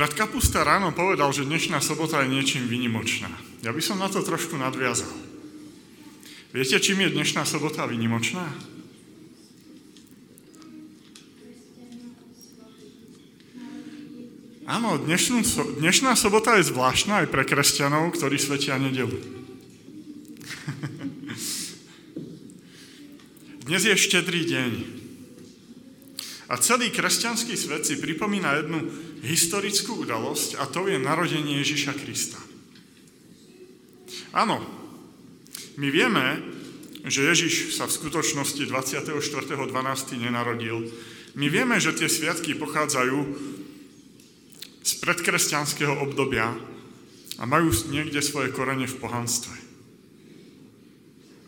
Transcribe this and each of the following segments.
Brat Kapusta ráno povedal, že dnešná sobota je niečím vynimočná. Ja by som na to trošku nadviazal. Viete, čím je dnešná sobota vynimočná? Áno, dnešnú, dnešná sobota je zvláštna aj pre kresťanov, ktorí svetia nedelu. Dnes je štedrý deň. A celý kresťanský svet si pripomína jednu historickú udalosť a to je narodenie Ježiša Krista. Áno, my vieme, že Ježiš sa v skutočnosti 24.12. nenarodil. My vieme, že tie sviatky pochádzajú z predkresťanského obdobia a majú niekde svoje korene v pohanstve.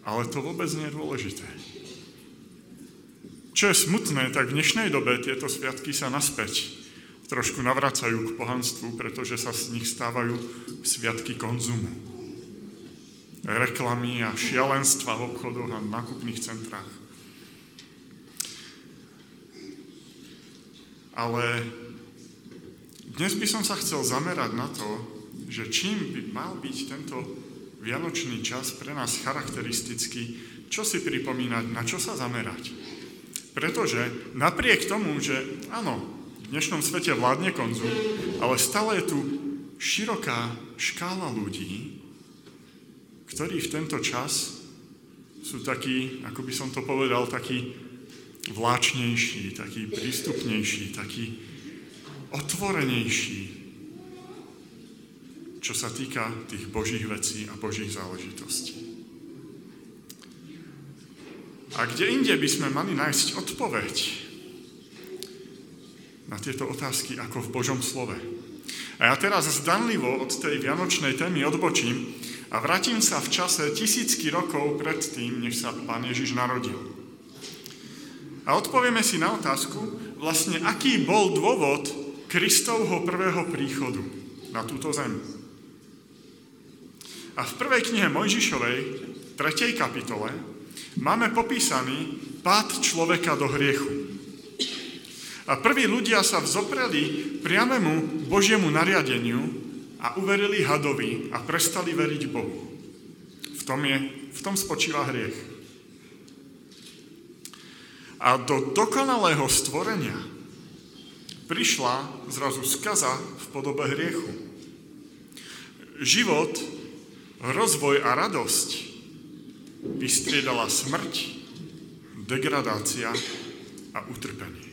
Ale to vôbec nie je dôležité. Čo je smutné, tak v dnešnej dobe tieto sviatky sa naspäť trošku navracajú k pohanstvu, pretože sa z nich stávajú sviatky konzumu. Reklamy a šialenstva v obchodoch a nákupných centrách. Ale dnes by som sa chcel zamerať na to, že čím by mal byť tento vianočný čas pre nás charakteristický, čo si pripomínať, na čo sa zamerať. Pretože napriek tomu, že áno, v dnešnom svete vládne konzum, ale stále je tu široká škála ľudí, ktorí v tento čas sú takí, ako by som to povedal, takí vláčnejší, takí prístupnejší, takí otvorenejší, čo sa týka tých božích vecí a božích záležitostí. A kde inde by sme mali nájsť odpoveď na tieto otázky ako v Božom slove. A ja teraz zdanlivo od tej vianočnej témy odbočím a vrátim sa v čase tisícky rokov pred tým, než sa Pán Ježiš narodil. A odpovieme si na otázku, vlastne aký bol dôvod Kristovho prvého príchodu na túto zem. A v prvej knihe Mojžišovej, 3. kapitole, máme popísaný pád človeka do hriechu. A prví ľudia sa vzopreli priamému Božiemu nariadeniu a uverili hadovi a prestali veriť Bohu. V tom, je, v tom spočíva hriech. A do dokonalého stvorenia prišla zrazu skaza v podobe hriechu. Život, rozvoj a radosť vystriedala smrť, degradácia a utrpenie.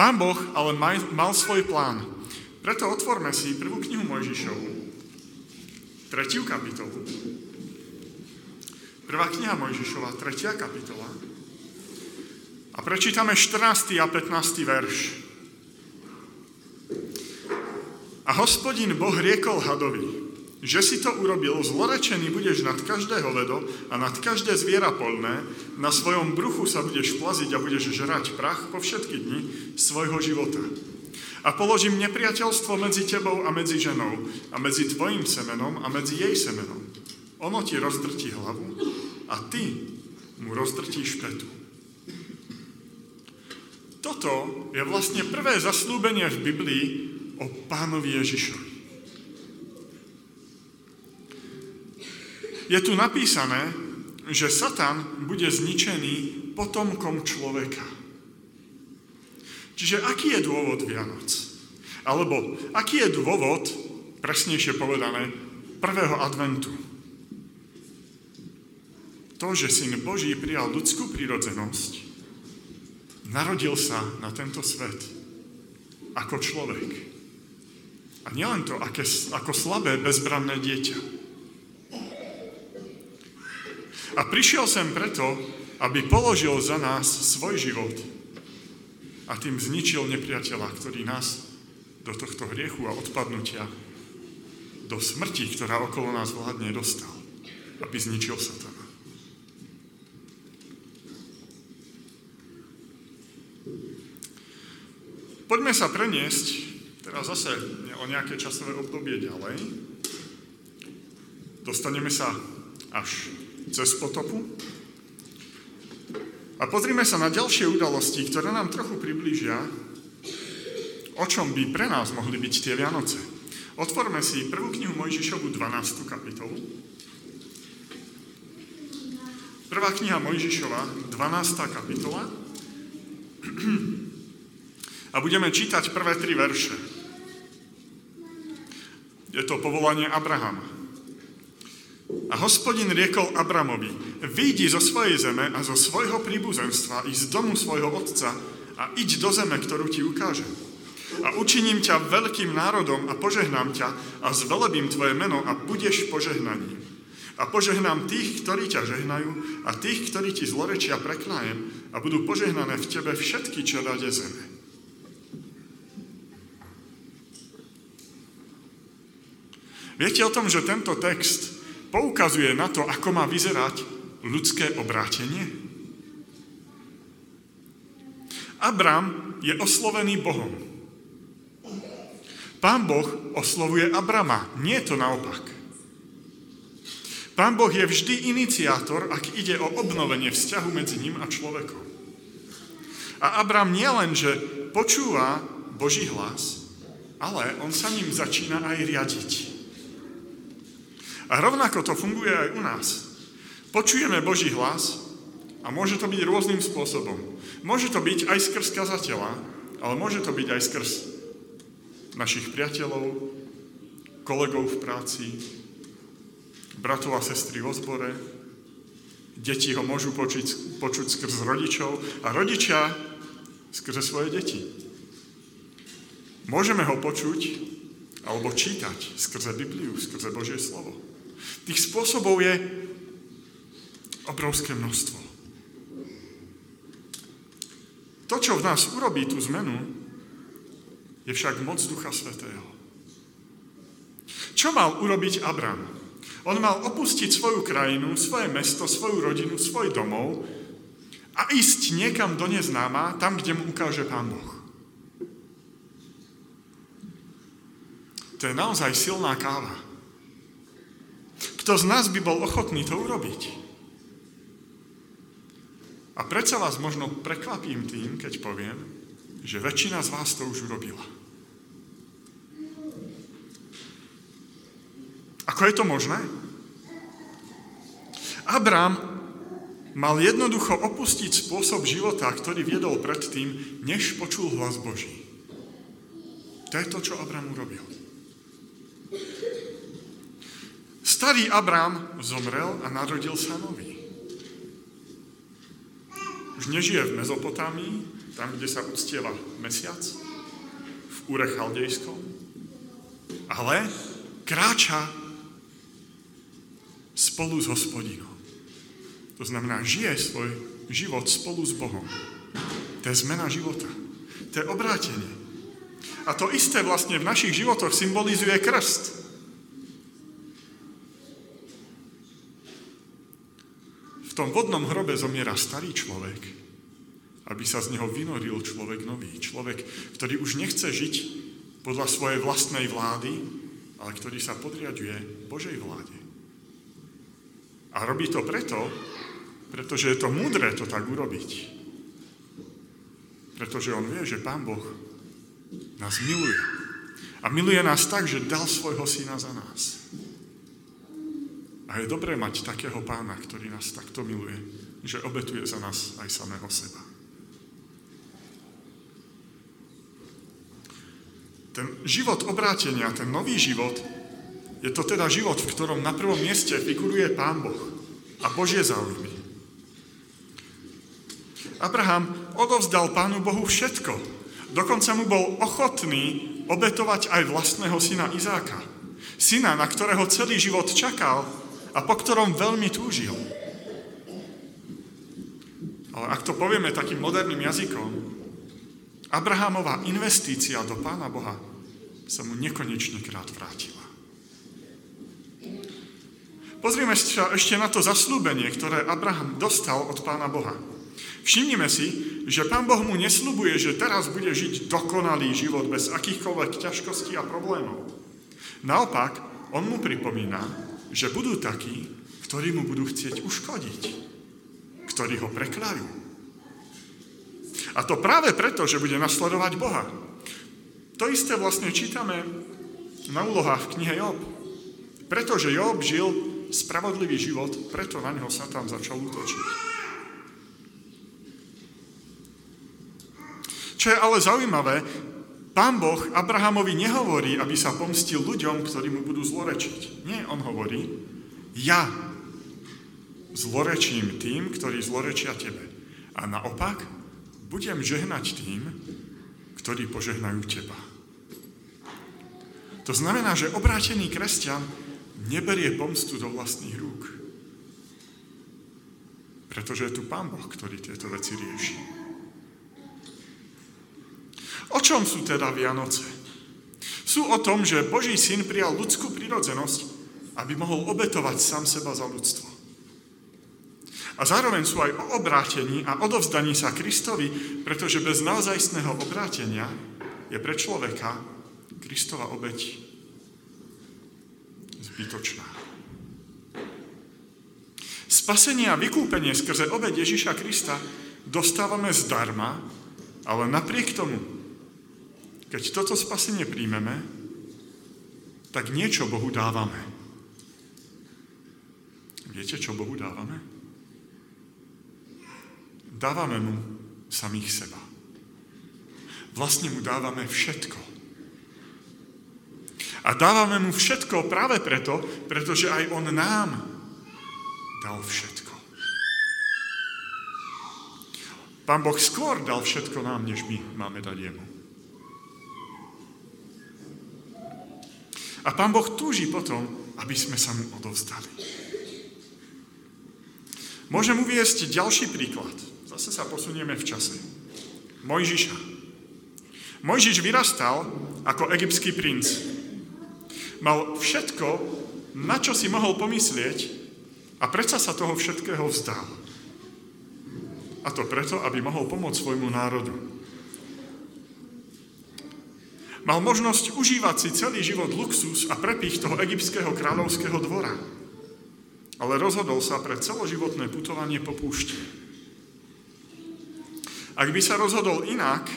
Pán Boh ale mal, mal svoj plán. Preto otvorme si prvú knihu Mojžišovu, tretiu kapitolu. Prvá kniha Mojžišova, tretia kapitola. A prečítame 14. a 15. verš. A hospodin Boh riekol hadovi, že si to urobil, zlorečený budeš nad každé hovedo a nad každé zviera polné, na svojom bruchu sa budeš plaziť a budeš žrať prach po všetky dni svojho života. A položím nepriateľstvo medzi tebou a medzi ženou, a medzi tvojim semenom a medzi jej semenom. Ono ti rozdrtí hlavu a ty mu rozdrtíš petu. Toto je vlastne prvé zaslúbenie v Biblii o pánovi Ježišovi. Je tu napísané, že Satan bude zničený potomkom človeka. Čiže aký je dôvod Vianoc? Alebo aký je dôvod, presnejšie povedané, prvého adventu? To, že Syn Boží prijal ľudskú prírodzenosť, narodil sa na tento svet ako človek. A nielen to, ako slabé, bezbranné dieťa, a prišiel sem preto, aby položil za nás svoj život a tým zničil nepriateľa, ktorý nás do tohto hriechu a odpadnutia, do smrti, ktorá okolo nás vládne, dostal, aby zničil satana. Poďme sa preniesť teraz zase o nejaké časové obdobie ďalej. Dostaneme sa až cez potopu. A pozrime sa na ďalšie udalosti, ktoré nám trochu približia, o o čom by pre nás mohli byť tie Vianoce. Otvorme si prvú knihu Mojžišovu 12. kapitolu. Prvá kniha Mojžišova, 12. kapitola. A budeme čítať prvé tri verše. Je to povolanie Abrahama. A hospodin riekol Abramovi, vyjdi zo svojej zeme a zo svojho príbuzenstva i z domu svojho otca a iď do zeme, ktorú ti ukážem. A učiním ťa veľkým národom a požehnám ťa a zvelebím tvoje meno a budeš požehnaním. A požehnám tých, ktorí ťa žehnajú a tých, ktorí ti zlorečia preklájem a budú požehnané v tebe všetky čelade zeme. Viete o tom, že tento text poukazuje na to, ako má vyzerať ľudské obrátenie? Abram je oslovený Bohom. Pán Boh oslovuje Abrama, nie je to naopak. Pán Boh je vždy iniciátor, ak ide o obnovenie vzťahu medzi ním a človekom. A Abram nielen, že počúva Boží hlas, ale on sa ním začína aj riadiť. A rovnako to funguje aj u nás. Počujeme Boží hlas a môže to byť rôznym spôsobom. Môže to byť aj skrz kazateľa, ale môže to byť aj skrz našich priateľov, kolegov v práci, bratov a sestry vo zbore. Deti ho môžu počuť, počuť skrz rodičov a rodičia skrze svoje deti. Môžeme ho počuť alebo čítať skrze Bibliu, skrze Božie slovo. Tých spôsobov je obrovské množstvo. To, čo v nás urobí tú zmenu, je však moc Ducha Svetého. Čo mal urobiť Abram? On mal opustiť svoju krajinu, svoje mesto, svoju rodinu, svoj domov a ísť niekam do neznáma, tam, kde mu ukáže Pán Boh. To je naozaj silná káva. Kto z nás by bol ochotný to urobiť? A predsa vás možno prekvapím tým, keď poviem, že väčšina z vás to už urobila. Ako je to možné? Abrám mal jednoducho opustiť spôsob života, ktorý viedol predtým, než počul hlas Boží. To je to, čo Abrám urobil. Starý Abrám zomrel a narodil sa nový. Už nežije v Mezopotámii, tam, kde sa uctieva mesiac, v Úre Chaldejskom, ale kráča spolu s hospodinom. To znamená, žije svoj život spolu s Bohom. To je zmena života. To je obrátenie. A to isté vlastne v našich životoch symbolizuje krst. Tom vodnom hrobe zomiera starý človek, aby sa z neho vynoril človek nový. Človek, ktorý už nechce žiť podľa svojej vlastnej vlády, ale ktorý sa podriaduje Božej vláde. A robí to preto, pretože je to múdre to tak urobiť. Pretože on vie, že Pán Boh nás miluje. A miluje nás tak, že dal svojho syna za nás. A je dobré mať takého pána, ktorý nás takto miluje, že obetuje za nás aj samého seba. Ten život obrátenia, ten nový život, je to teda život, v ktorom na prvom mieste figuruje Pán Boh a Božie záujmy. Abraham odovzdal Pánu Bohu všetko. Dokonca mu bol ochotný obetovať aj vlastného syna Izáka. Syna, na ktorého celý život čakal a po ktorom veľmi túžil. Ale ak to povieme takým moderným jazykom, Abrahamová investícia do Pána Boha sa mu nekonečne krát vrátila. Pozrime sa ešte na to zaslúbenie, ktoré Abraham dostal od Pána Boha. Všimnime si, že Pán Boh mu neslubuje, že teraz bude žiť dokonalý život bez akýchkoľvek ťažkostí a problémov. Naopak, on mu pripomína, že budú takí, ktorí mu budú chcieť uškodiť, ktorí ho preklajú. A to práve preto, že bude nasledovať Boha. To isté vlastne čítame na úlohách v knihe Job. Pretože Job žil spravodlivý život, preto na neho Satan začal útočiť. Čo je ale zaujímavé, Pán Boh Abrahamovi nehovorí, aby sa pomstil ľuďom, ktorí mu budú zlorečiť. Nie, on hovorí, ja zlorečím tým, ktorí zlorečia tebe. A naopak, budem žehnať tým, ktorí požehnajú teba. To znamená, že obrátený kresťan neberie pomstu do vlastných rúk. Pretože je tu Pán Boh, ktorý tieto veci rieši. O čom sú teda Vianoce? Sú o tom, že Boží syn prijal ľudskú prirodzenosť, aby mohol obetovať sám seba za ľudstvo. A zároveň sú aj o obrátení a odovzdaní sa Kristovi, pretože bez naozajstného obrátenia je pre človeka Kristova obeť zbytočná. Spasenie a vykúpenie skrze obeť Ježiša Krista dostávame zdarma, ale napriek tomu keď toto spasenie príjmeme, tak niečo Bohu dávame. Viete, čo Bohu dávame? Dávame mu samých seba. Vlastne mu dávame všetko. A dávame mu všetko práve preto, pretože aj on nám dal všetko. Pán Boh skôr dal všetko nám, než my máme dať jemu. A Pán Boh túži potom, aby sme sa mu odovzdali. Môžem uviesť ďalší príklad. Zase sa posunieme v čase. Mojžiša. Mojžiš vyrastal ako egyptský princ. Mal všetko, na čo si mohol pomyslieť a predsa sa toho všetkého vzdal. A to preto, aby mohol pomôcť svojmu národu. Mal možnosť užívať si celý život luxus a prepich toho egyptského kráľovského dvora. Ale rozhodol sa pre celoživotné putovanie po púšti. Ak by sa rozhodol inak,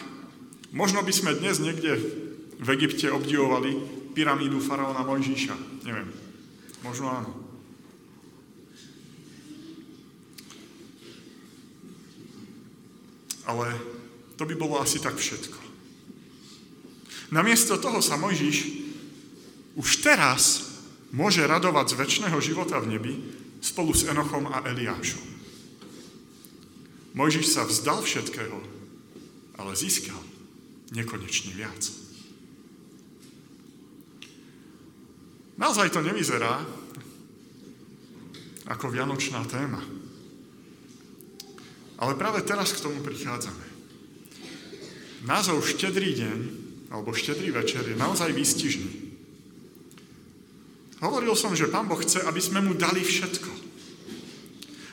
možno by sme dnes niekde v Egypte obdivovali pyramídu faraóna Mojžíša. Neviem, možno áno. Ale to by bolo asi tak všetko. Namiesto toho sa Mojžiš už teraz môže radovať z väčšného života v nebi spolu s Enochom a Eliášom. Mojžiš sa vzdal všetkého, ale získal nekonečne viac. Naozaj to nevyzerá ako vianočná téma. Ale práve teraz k tomu prichádzame. Názov Štedrý deň alebo štedrý večer je naozaj výstižný. Hovoril som, že Pán Boh chce, aby sme mu dali všetko.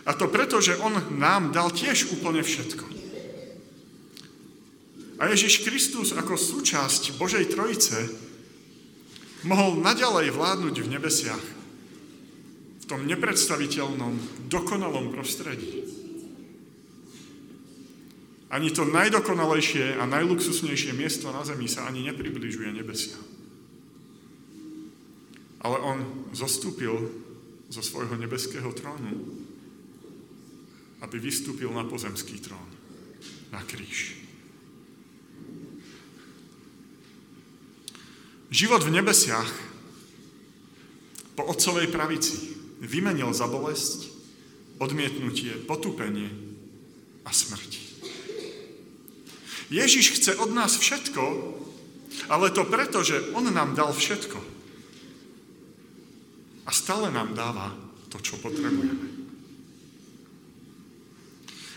A to preto, že On nám dal tiež úplne všetko. A Ježiš Kristus ako súčasť Božej Trojice mohol naďalej vládnuť v nebesiach, v tom nepredstaviteľnom, dokonalom prostredí. Ani to najdokonalejšie a najluxusnejšie miesto na zemi sa ani nepribližuje nebesia. Ale on zostúpil zo svojho nebeského trónu, aby vystúpil na pozemský trón, na kríž. Život v nebesiach po otcovej pravici vymenil za bolesť, odmietnutie, potupenie a smrť. Ježiš chce od nás všetko, ale to preto, že On nám dal všetko. A stále nám dáva to, čo potrebujeme.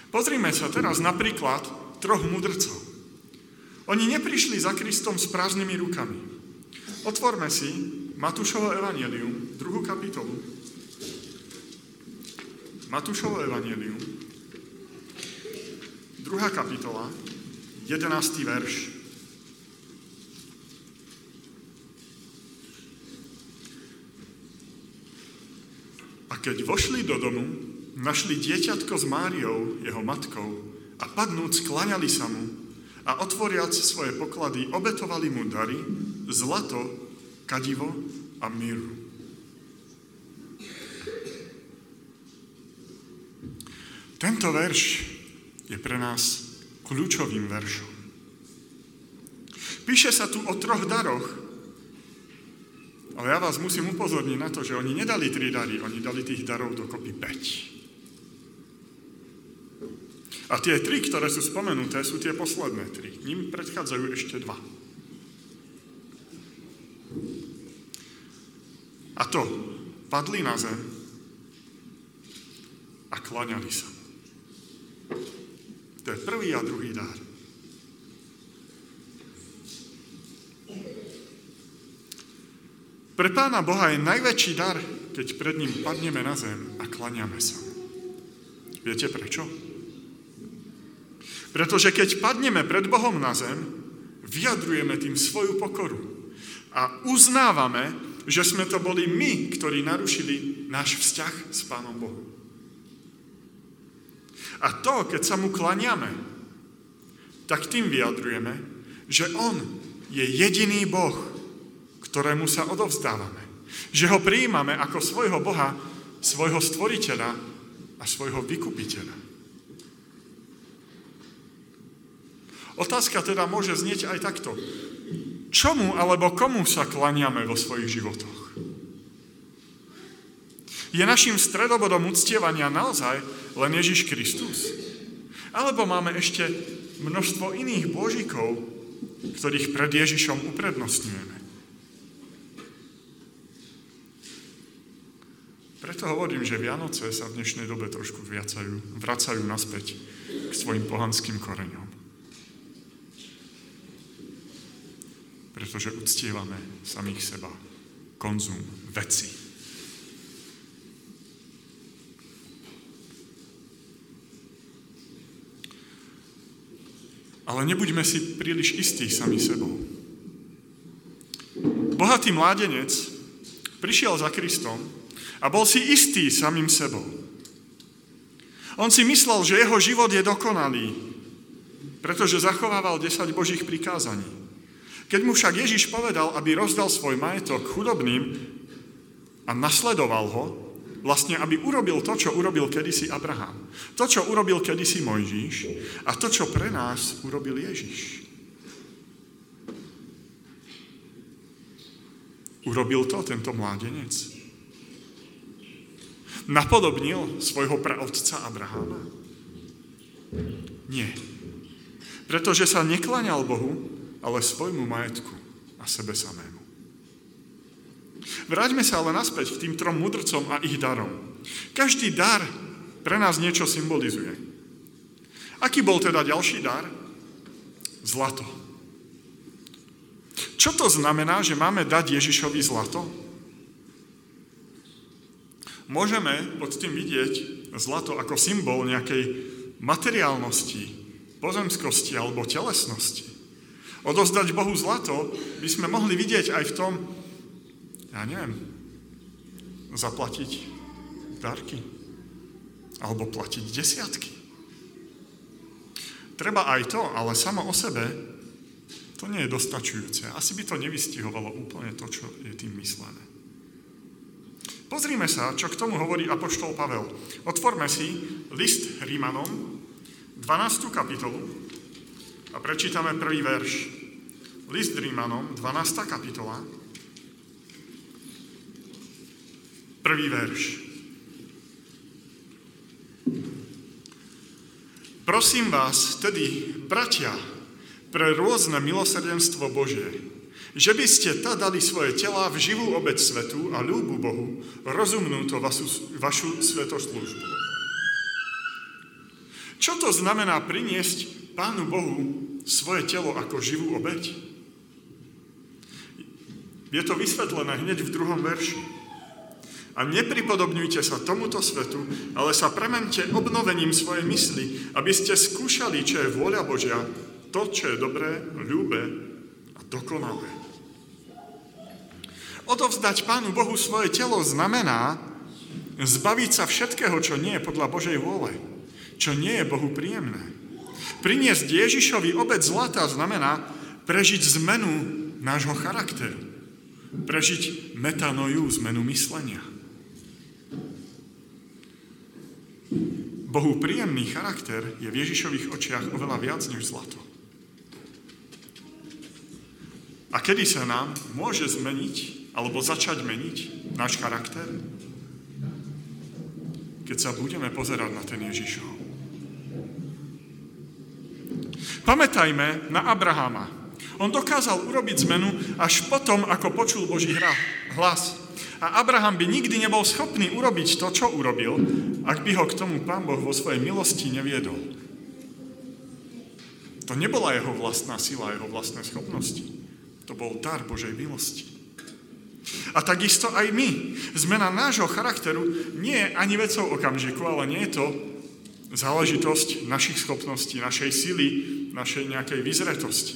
Pozrime sa teraz napríklad troch mudrcov. Oni neprišli za Kristom s prázdnymi rukami. Otvorme si Matúšovo evanelium, druhú kapitolu. Matúšovo evanelium, druhá kapitola, 11. verš. A keď vošli do domu, našli dieťatko s Máriou, jeho matkou, a padnúc, klaňali sa mu a otvoriac svoje poklady obetovali mu dary, zlato, kadivo a míru. Tento verš je pre nás kľúčovým veršom. Píše sa tu o troch daroch, ale ja vás musím upozorniť na to, že oni nedali tri dary, oni dali tých darov dokopy 5. A tie tri, ktoré sú spomenuté, sú tie posledné tri. Ním predchádzajú ešte dva. A to padli na zem a klaňali sa. Prvý a druhý dar. Pre Pána Boha je najväčší dar, keď pred ním padneme na zem a klaniame sa. Viete prečo? Pretože keď padneme pred Bohom na zem, vyjadrujeme tým svoju pokoru a uznávame, že sme to boli my, ktorí narušili náš vzťah s Pánom Bohom. A to, keď sa mu klaniame, tak tým vyjadrujeme, že on je jediný Boh, ktorému sa odovzdávame. Že ho prijímame ako svojho Boha, svojho stvoriteľa a svojho vykupiteľa. Otázka teda môže znieť aj takto. Čomu alebo komu sa klaniame vo svojich životoch? Je našim stredobodom uctievania naozaj len Ježiš Kristus? Alebo máme ešte množstvo iných božikov, ktorých pred Ježišom uprednostňujeme? Preto hovorím, že Vianoce sa v dnešnej dobe trošku viacajú, vracajú naspäť k svojim pohanským koreňom. Pretože uctievame samých seba. Konzum, veci. Ale nebuďme si príliš istí sami sebou. Bohatý mládenec prišiel za Kristom a bol si istý samým sebou. On si myslel, že jeho život je dokonalý, pretože zachovával 10 Božích prikázaní. Keď mu však Ježiš povedal, aby rozdal svoj majetok chudobným a nasledoval ho, vlastne, aby urobil to, čo urobil kedysi Abraham. To, čo urobil kedysi Mojžiš a to, čo pre nás urobil Ježiš. Urobil to tento mládenec? Napodobnil svojho praotca Abraháma? Nie. Pretože sa neklaňal Bohu, ale svojmu majetku a sebe samému. Vráťme sa ale naspäť k tým trom mudrcom a ich darom. Každý dar pre nás niečo symbolizuje. Aký bol teda ďalší dar? Zlato. Čo to znamená, že máme dať Ježišovi zlato? Môžeme pod tým vidieť zlato ako symbol nejakej materiálnosti, pozemskosti alebo telesnosti. Odozdať Bohu zlato by sme mohli vidieť aj v tom, ja neviem, zaplatiť darky alebo platiť desiatky. Treba aj to, ale samo o sebe to nie je dostačujúce. Asi by to nevystihovalo úplne to, čo je tým myslené. Pozrime sa, čo k tomu hovorí Apoštol Pavel. Otvorme si list Rímanom, 12. kapitolu a prečítame prvý verš. List Rímanom, 12. kapitola, Prvý verš. Prosím vás tedy, bratia, pre rôzne milosrdenstvo Božie, že by ste ta dali svoje tela v živú obec svetu a ľúbu Bohu, rozumnú to vašu, vašu svetoslúžbu. Čo to znamená priniesť Pánu Bohu svoje telo ako živú obeď? Je to vysvetlené hneď v druhom verši. A nepripodobňujte sa tomuto svetu, ale sa premente obnovením svojej mysli, aby ste skúšali, čo je vôľa Božia, to, čo je dobré, ľúbe a dokonalé. Odovzdať Pánu Bohu svoje telo znamená zbaviť sa všetkého, čo nie je podľa Božej vôle, čo nie je Bohu príjemné. Priniesť Ježišovi obec zlata znamená prežiť zmenu nášho charakteru. Prežiť metanoju, zmenu myslenia. Bohu príjemný charakter je v Ježišových očiach oveľa viac než zlato. A kedy sa nám môže zmeniť, alebo začať meniť náš charakter? Keď sa budeme pozerať na ten Ježišov. Pamätajme na Abrahama. On dokázal urobiť zmenu až potom, ako počul Boží hlas. A Abraham by nikdy nebol schopný urobiť to, čo urobil, ak by ho k tomu Pán Boh vo svojej milosti neviedol. To nebola jeho vlastná sila, jeho vlastné schopnosti. To bol dar Božej milosti. A takisto aj my. Zmena nášho charakteru nie je ani vecou okamžiku, ale nie je to záležitosť našich schopností, našej sily, našej nejakej vyzretosti.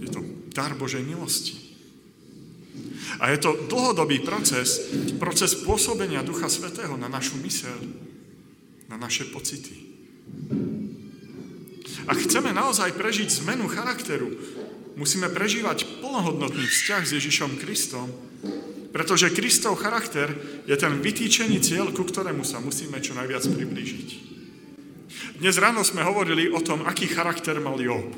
Je to dar Božej milosti. A je to dlhodobý proces, proces pôsobenia Ducha Svetého na našu mysel, na naše pocity. Ak chceme naozaj prežiť zmenu charakteru, musíme prežívať plnohodnotný vzťah s Ježišom Kristom, pretože Kristov charakter je ten vytýčený cieľ, ku ktorému sa musíme čo najviac priblížiť. Dnes ráno sme hovorili o tom, aký charakter mal Job.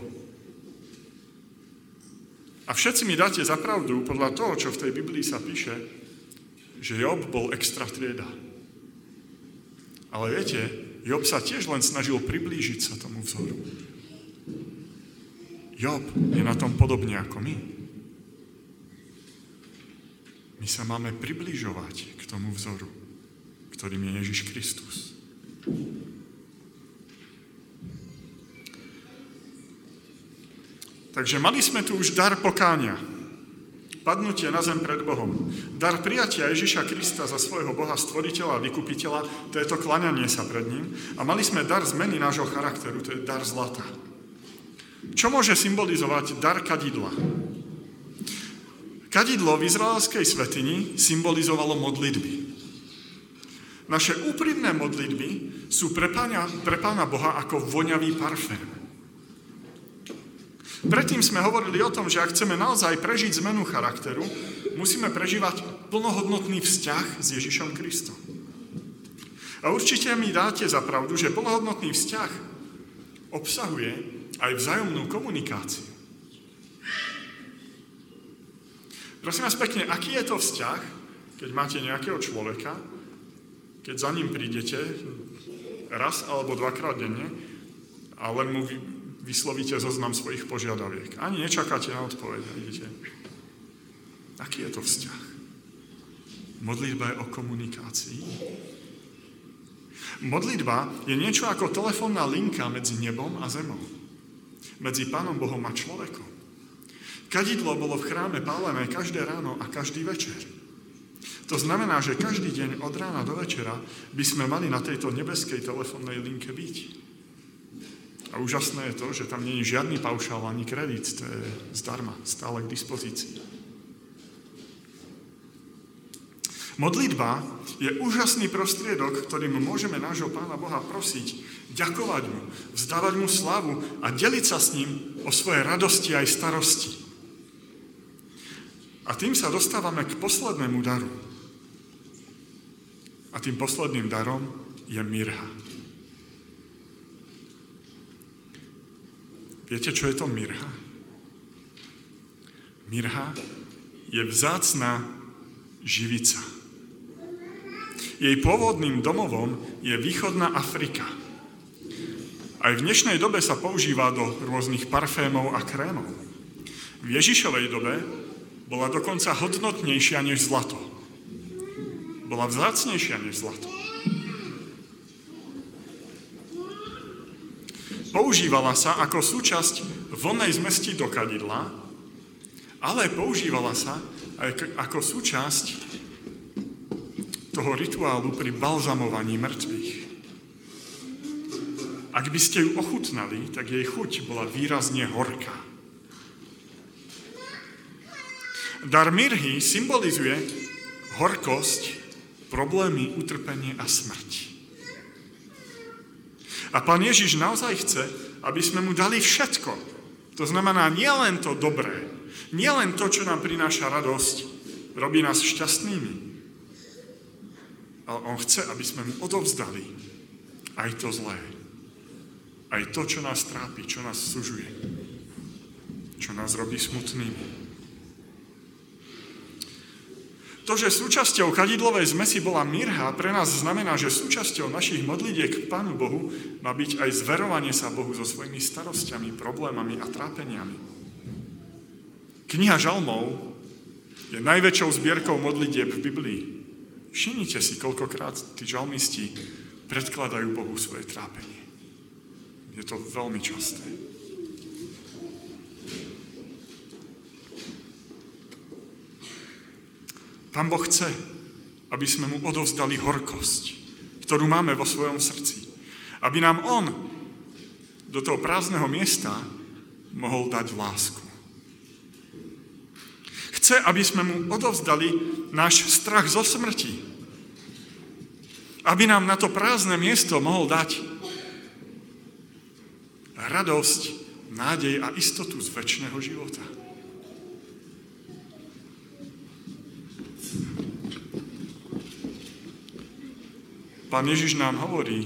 A všetci mi dáte za pravdu, podľa toho, čo v tej Biblii sa píše, že Job bol extra trieda. Ale viete, Job sa tiež len snažil priblížiť sa tomu vzoru. Job je na tom podobne ako my. My sa máme približovať k tomu vzoru, ktorým je Ježiš Kristus. Takže mali sme tu už dar pokánia. Padnutie na zem pred Bohom. Dar prijatia Ježiša Krista za svojho Boha, stvoriteľa a vykupiteľa, to je to klaňanie sa pred ním. A mali sme dar zmeny nášho charakteru, to je dar zlata. Čo môže symbolizovať dar kadidla? Kadidlo v izraelskej svetini symbolizovalo modlitby. Naše úprimné modlitby sú pre pána, pre pána Boha ako voňavý parfém. Predtým sme hovorili o tom, že ak chceme naozaj prežiť zmenu charakteru, musíme prežívať plnohodnotný vzťah s Ježišom Kristom. A určite mi dáte za pravdu, že plnohodnotný vzťah obsahuje aj vzájomnú komunikáciu. Prosím vás pekne, aký je to vzťah, keď máte nejakého človeka, keď za ním prídete raz alebo dvakrát denne a len mu vyslovíte zoznam svojich požiadaviek. Ani nečakáte na odpoveď, vidíte. Aký je to vzťah? Modlitba je o komunikácii. Modlitba je niečo ako telefónna linka medzi nebom a zemou medzi Pánom Bohom a človekom. Kadidlo bolo v chráme pálené každé ráno a každý večer. To znamená, že každý deň od rána do večera by sme mali na tejto nebeskej telefónnej linke byť. A úžasné je to, že tam nie je žiadny paušál ani kredit, to je zdarma, stále k dispozícii. Modlitba je úžasný prostriedok, ktorým môžeme nášho Pána Boha prosiť, ďakovať mu, vzdávať mu slavu a deliť sa s ním o svoje radosti aj starosti. A tým sa dostávame k poslednému daru. A tým posledným darom je mirha. Viete, čo je to mirha? Mirha je vzácná živica. Jej pôvodným domovom je východná Afrika. Aj v dnešnej dobe sa používa do rôznych parfémov a krémov. V Ježišovej dobe bola dokonca hodnotnejšia než zlato. Bola vzácnejšia než zlato. Používala sa ako súčasť vonnej zmesti do kadidla, ale používala sa aj ako súčasť toho rituálu pri balzamovaní mŕtvych. Ak by ste ju ochutnali, tak jej chuť bola výrazne horká. Dar mirhy symbolizuje horkosť, problémy, utrpenie a smrť. A pán Ježiš naozaj chce, aby sme mu dali všetko. To znamená nielen to dobré, nielen to, čo nám prináša radosť, robí nás šťastnými. Ale on chce, aby sme mu odovzdali aj to zlé. Aj to, čo nás trápi, čo nás sužuje, čo nás robí smutnými. To, že súčasťou kadidlovej zmesi bola mirha, pre nás znamená, že súčasťou našich modlitiek k Pánu Bohu má byť aj zverovanie sa Bohu so svojimi starostiami, problémami a trápeniami. Kniha žalmov je najväčšou zbierkou modlitieb v Biblii. Všimnite si, koľkokrát tí žalmisti predkladajú Bohu svoje trápenie. Je to veľmi časté. Pán Boh chce, aby sme mu odovzdali horkosť, ktorú máme vo svojom srdci. Aby nám On do toho prázdneho miesta mohol dať lásku. Chce, aby sme mu odovzdali náš strach zo smrti. Aby nám na to prázdne miesto mohol dať radosť, nádej a istotu z väčšného života. Pán Ježiš nám hovorí,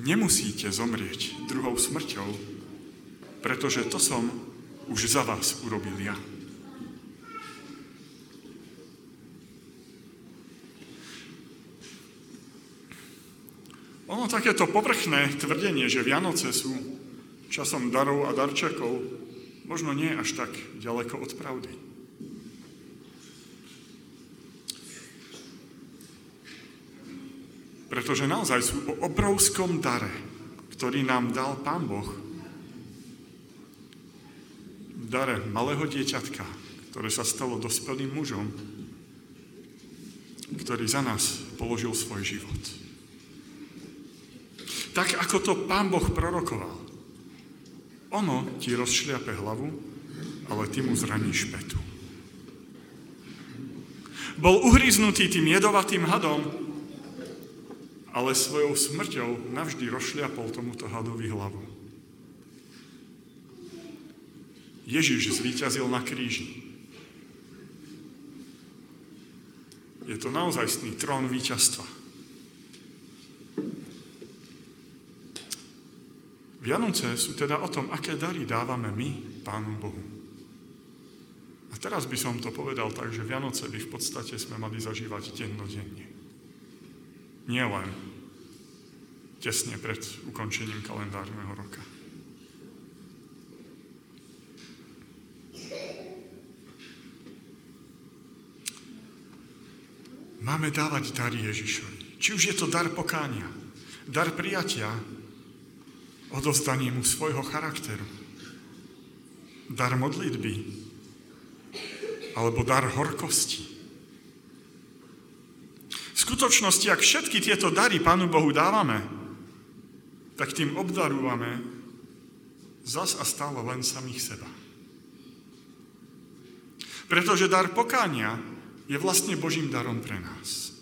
nemusíte zomrieť druhou smrťou, pretože to som už za vás urobil ja. Ono takéto povrchné tvrdenie, že Vianoce sú časom darov a darčekov, možno nie až tak ďaleko od pravdy. Pretože naozaj sú o obrovskom dare, ktorý nám dal Pán Boh. Dare malého dieťatka, ktoré sa stalo dospelým mužom, ktorý za nás položil svoj život. Tak ako to Pán Boh prorokoval. Ono ti rozšliape hlavu, ale ty mu zraníš petu. Bol uhryznutý tým jedovatým hadom, ale svojou smrťou navždy rozšliapol tomuto hadovi hlavu. Ježiš zvíťazil na kríži. Je to naozajstný trón víťazstva. Vianoce sú teda o tom, aké dary dávame my Pánu Bohu. A teraz by som to povedal tak, že Vianoce by v podstate sme mali zažívať dennodenne. Nie len tesne pred ukončením kalendárneho roka. Máme dávať dary Ježišovi. Či už je to dar pokánia, dar prijatia, odovzdanie mu svojho charakteru, dar modlitby, alebo dar horkosti skutočnosti, ak všetky tieto dary Pánu Bohu dávame, tak tým obdarúvame zas a stále len samých seba. Pretože dar pokánia je vlastne Božím darom pre nás.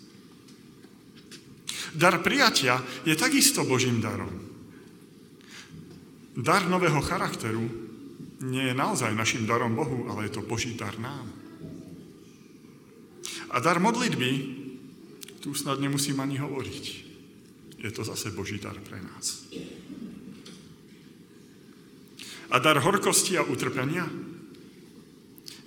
Dar prijatia je takisto Božím darom. Dar nového charakteru nie je naozaj našim darom Bohu, ale je to Boží dar nám. A dar modlitby tu snad nemusím ani hovoriť. Je to zase Boží dar pre nás. A dar horkosti a utrpenia?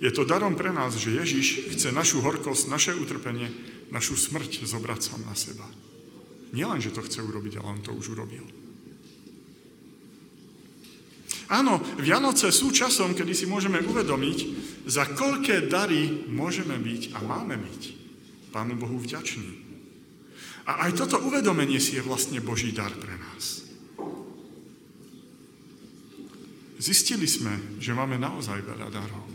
Je to darom pre nás, že Ježiš chce našu horkosť, naše utrpenie, našu smrť zobrať sám na seba. Nielen, že to chce urobiť, ale on to už urobil. Áno, Vianoce sú časom, kedy si môžeme uvedomiť, za koľké dary môžeme byť a máme byť Pánu Bohu vďační. A aj toto uvedomenie si je vlastne Boží dar pre nás. Zistili sme, že máme naozaj veľa darov.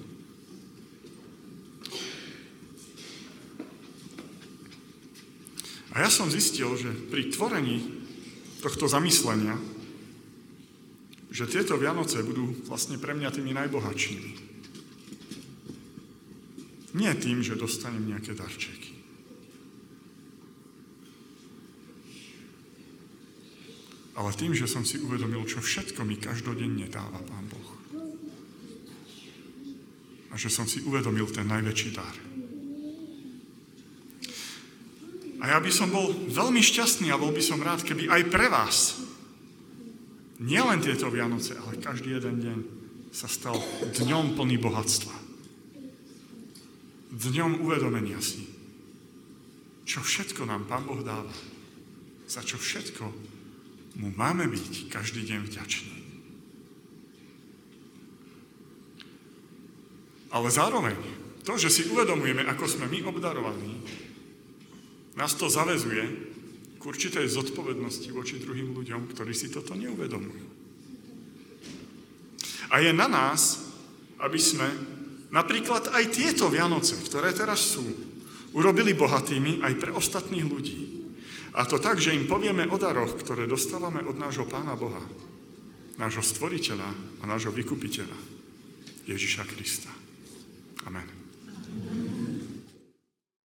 A ja som zistil, že pri tvorení tohto zamyslenia, že tieto Vianoce budú vlastne pre mňa tými najbohatšími. Nie tým, že dostanem nejaké darčeky. Ale tým, že som si uvedomil, čo všetko mi každodenne dáva Pán Boh. A že som si uvedomil ten najväčší dar. A ja by som bol veľmi šťastný a bol by som rád, keby aj pre vás nielen tieto Vianoce, ale každý jeden deň sa stal dňom plný bohatstva. Dňom uvedomenia si, čo všetko nám Pán Boh dáva. Za čo všetko mu máme byť každý deň vďační. Ale zároveň to, že si uvedomujeme, ako sme my obdarovaní, nás to zavezuje k určitej zodpovednosti voči druhým ľuďom, ktorí si toto neuvedomujú. A je na nás, aby sme napríklad aj tieto Vianoce, ktoré teraz sú, urobili bohatými aj pre ostatných ľudí. A to tak, že im povieme o daroch, ktoré dostávame od nášho Pána Boha, nášho Stvoriteľa a nášho Vykupiteľa, Ježiša Krista. Amen. Amen.